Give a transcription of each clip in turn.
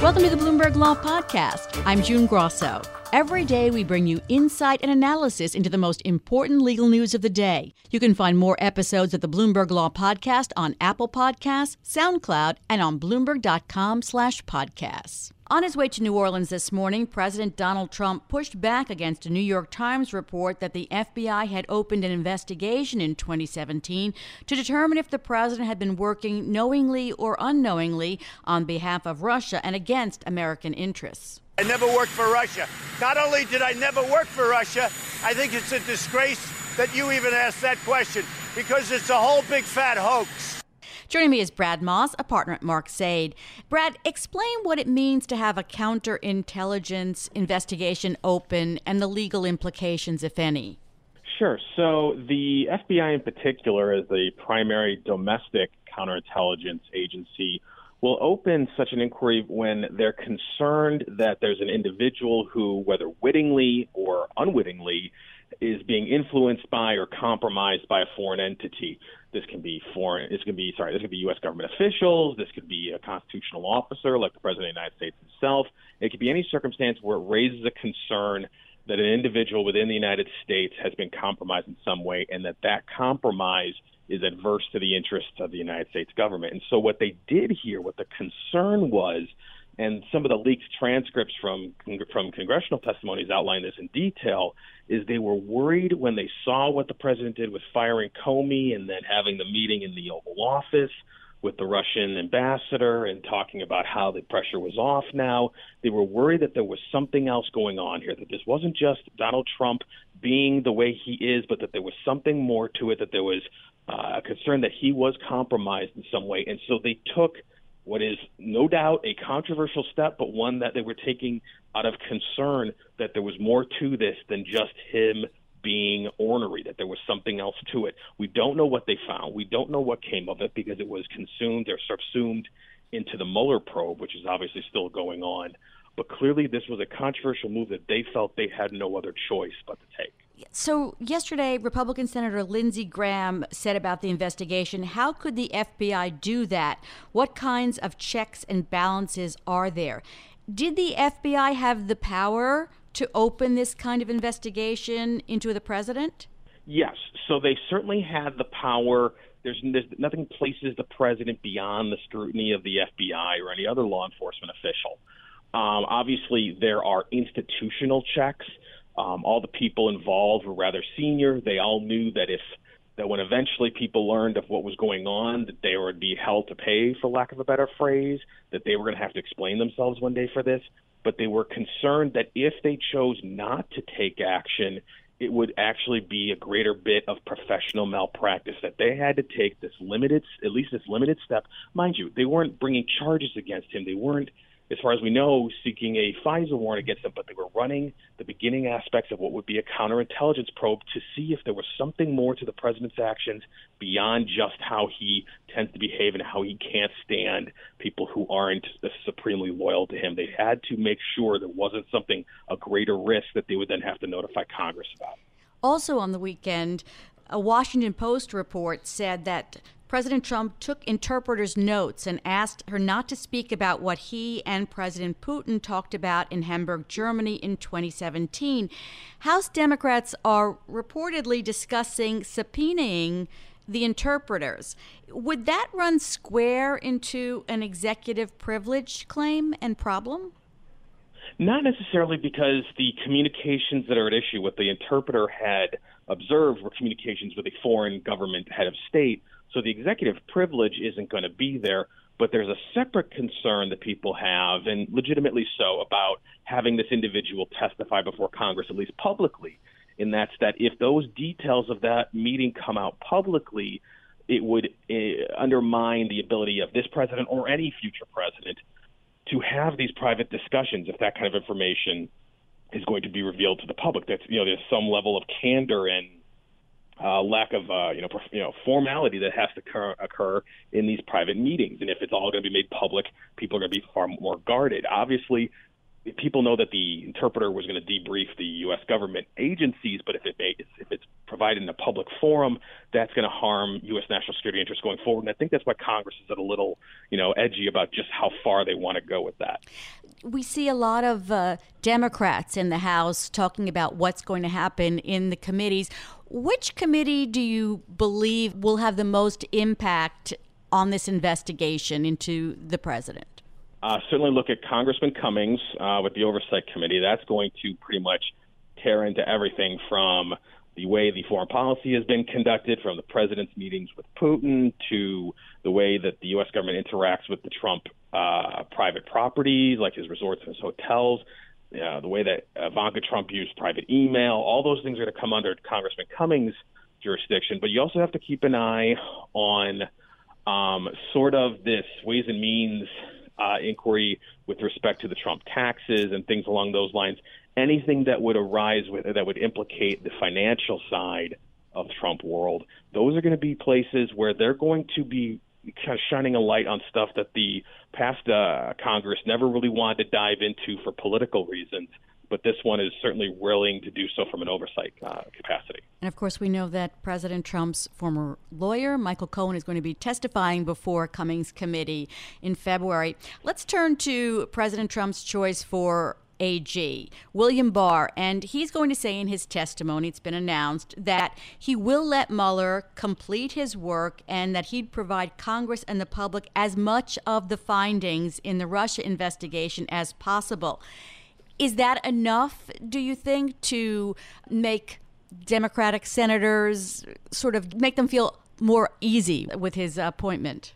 Welcome to the Bloomberg Law Podcast. I'm June Grosso. Every day, we bring you insight and analysis into the most important legal news of the day. You can find more episodes of the Bloomberg Law Podcast on Apple Podcasts, SoundCloud, and on Bloomberg.com/podcasts. On his way to New Orleans this morning, President Donald Trump pushed back against a New York Times report that the FBI had opened an investigation in 2017 to determine if the president had been working knowingly or unknowingly on behalf of Russia and against American interests. I never worked for Russia. Not only did I never work for Russia, I think it's a disgrace that you even asked that question because it's a whole big fat hoax. Joining me is Brad Moss, a partner at Mark Zaid. Brad, explain what it means to have a counterintelligence investigation open and the legal implications, if any. Sure. So the FBI in particular is the primary domestic counterintelligence agency will open such an inquiry when they're concerned that there's an individual who, whether wittingly or unwittingly, is being influenced by or compromised by a foreign entity. This can be foreign. This can be sorry. This could be U.S. government officials. This could be a constitutional officer, like the president of the United States himself. It could be any circumstance where it raises a concern that an individual within the United States has been compromised in some way, and that that compromise is adverse to the interests of the United States government. And so, what they did here, what the concern was, and some of the leaked transcripts from from congressional testimonies outline this in detail, is they were worried when they saw what the president did with firing Comey and then having the meeting in the Oval Office with the Russian ambassador and talking about how the pressure was off now. They were worried that there was something else going on here, that this wasn't just Donald Trump being the way he is, but that there was something more to it, that there was uh, a concern that he was compromised in some way. And so they took what is no doubt a controversial step, but one that they were taking out of concern that there was more to this than just him being ornery, that there was something else to it. We don't know what they found. We don't know what came of it because it was consumed or subsumed into the Mueller probe, which is obviously still going on. But clearly, this was a controversial move that they felt they had no other choice but to take. So, yesterday, Republican Senator Lindsey Graham said about the investigation how could the FBI do that? What kinds of checks and balances are there? Did the FBI have the power to open this kind of investigation into the president? Yes. So, they certainly had the power. There's, there's nothing places the president beyond the scrutiny of the FBI or any other law enforcement official. Um, obviously, there are institutional checks. Um, all the people involved were rather senior. They all knew that if that when eventually people learned of what was going on, that they would be held to pay, for lack of a better phrase, that they were going to have to explain themselves one day for this. But they were concerned that if they chose not to take action, it would actually be a greater bit of professional malpractice that they had to take this limited, at least this limited step. Mind you, they weren't bringing charges against him. They weren't as far as we know, seeking a FISA warrant against them, but they were running the beginning aspects of what would be a counterintelligence probe to see if there was something more to the president's actions beyond just how he tends to behave and how he can't stand people who aren't supremely loyal to him. They had to make sure there wasn't something, a greater risk that they would then have to notify Congress about. Also on the weekend, a Washington Post report said that President Trump took interpreters' notes and asked her not to speak about what he and President Putin talked about in Hamburg, Germany in 2017. House Democrats are reportedly discussing subpoenaing the interpreters. Would that run square into an executive privilege claim and problem? Not necessarily because the communications that are at issue, what the interpreter had observed, were communications with a foreign government head of state. So the executive privilege isn't going to be there. But there's a separate concern that people have, and legitimately so, about having this individual testify before Congress, at least publicly. And that's that if those details of that meeting come out publicly, it would uh, undermine the ability of this president or any future president to have these private discussions if that kind of information is going to be revealed to the public. That's you know there's some level of candor and uh, lack of uh, you know you know formality that has to occur, occur in these private meetings. And if it's all going to be made public, people are going to be far more guarded. Obviously, people know that the interpreter was going to debrief the U.S. government agencies, but if it may, if it's provided in a public forum, that's going to harm U.S. national security interests going forward. And I think that's why Congress is a little, you know, edgy about just how far they want to go with that. We see a lot of uh, Democrats in the House talking about what's going to happen in the committees. Which committee do you believe will have the most impact on this investigation into the president? Uh, certainly look at Congressman Cummings uh, with the Oversight Committee. That's going to pretty much tear into everything from the way the foreign policy has been conducted, from the president's meetings with Putin to the way that the U.S. government interacts with the Trump uh, private properties, like his resorts and his hotels, the way that Ivanka Trump used private email. All those things are going to come under Congressman Cummings' jurisdiction. But you also have to keep an eye on um, sort of this Ways and Means uh, inquiry with respect to the Trump taxes and things along those lines. Anything that would arise with that would implicate the financial side of Trump world, those are going to be places where they're going to be kind of shining a light on stuff that the past uh, Congress never really wanted to dive into for political reasons but this one is certainly willing to do so from an oversight uh, capacity. And of course, we know that President Trump's former lawyer, Michael Cohen, is going to be testifying before Cummings Committee in February. Let's turn to President Trump's choice for AG, William Barr, and he's going to say in his testimony, it's been announced, that he will let Mueller complete his work and that he'd provide Congress and the public as much of the findings in the Russia investigation as possible. Is that enough, do you think, to make Democratic senators sort of make them feel more easy with his appointment?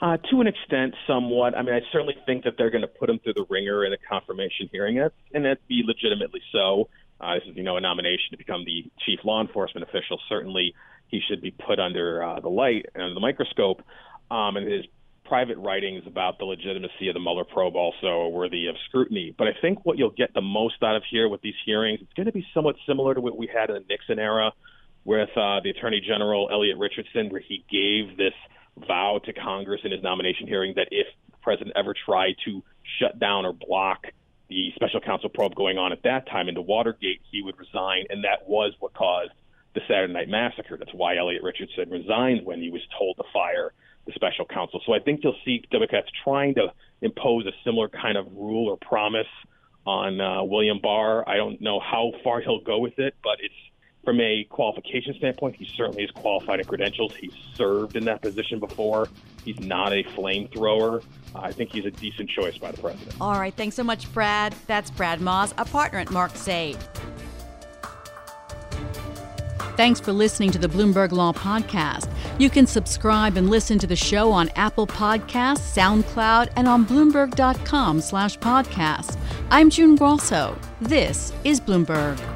Uh, to an extent, somewhat. I mean, I certainly think that they're going to put him through the wringer in a confirmation hearing, and that be legitimately so. Uh, this is, you know, a nomination to become the chief law enforcement official. Certainly, he should be put under uh, the light and the microscope. Um, and his private writings about the legitimacy of the Mueller probe also are worthy of scrutiny. But I think what you'll get the most out of here with these hearings, it's going to be somewhat similar to what we had in the Nixon era with uh, the Attorney General Elliot Richardson, where he gave this vow to Congress in his nomination hearing that if the president ever tried to shut down or block the special counsel probe going on at that time into Watergate, he would resign. And that was what caused the Saturday Night Massacre. That's why Elliot Richardson resigned when he was told to fire the special counsel. So I think you'll see Democrats trying to impose a similar kind of rule or promise on uh, William Barr. I don't know how far he'll go with it, but it's from a qualification standpoint, he certainly is qualified in credentials. He's served in that position before. He's not a flamethrower. I think he's a decent choice by the president. All right. Thanks so much, Brad. That's Brad Moss, a partner at Mark Zaid. Thanks for listening to the Bloomberg Law Podcast. You can subscribe and listen to the show on Apple Podcasts, SoundCloud, and on Bloomberg.com slash podcast. I'm June Grosso. This is Bloomberg.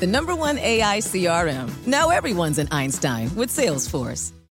The number one AI CRM. Now everyone's an Einstein with Salesforce.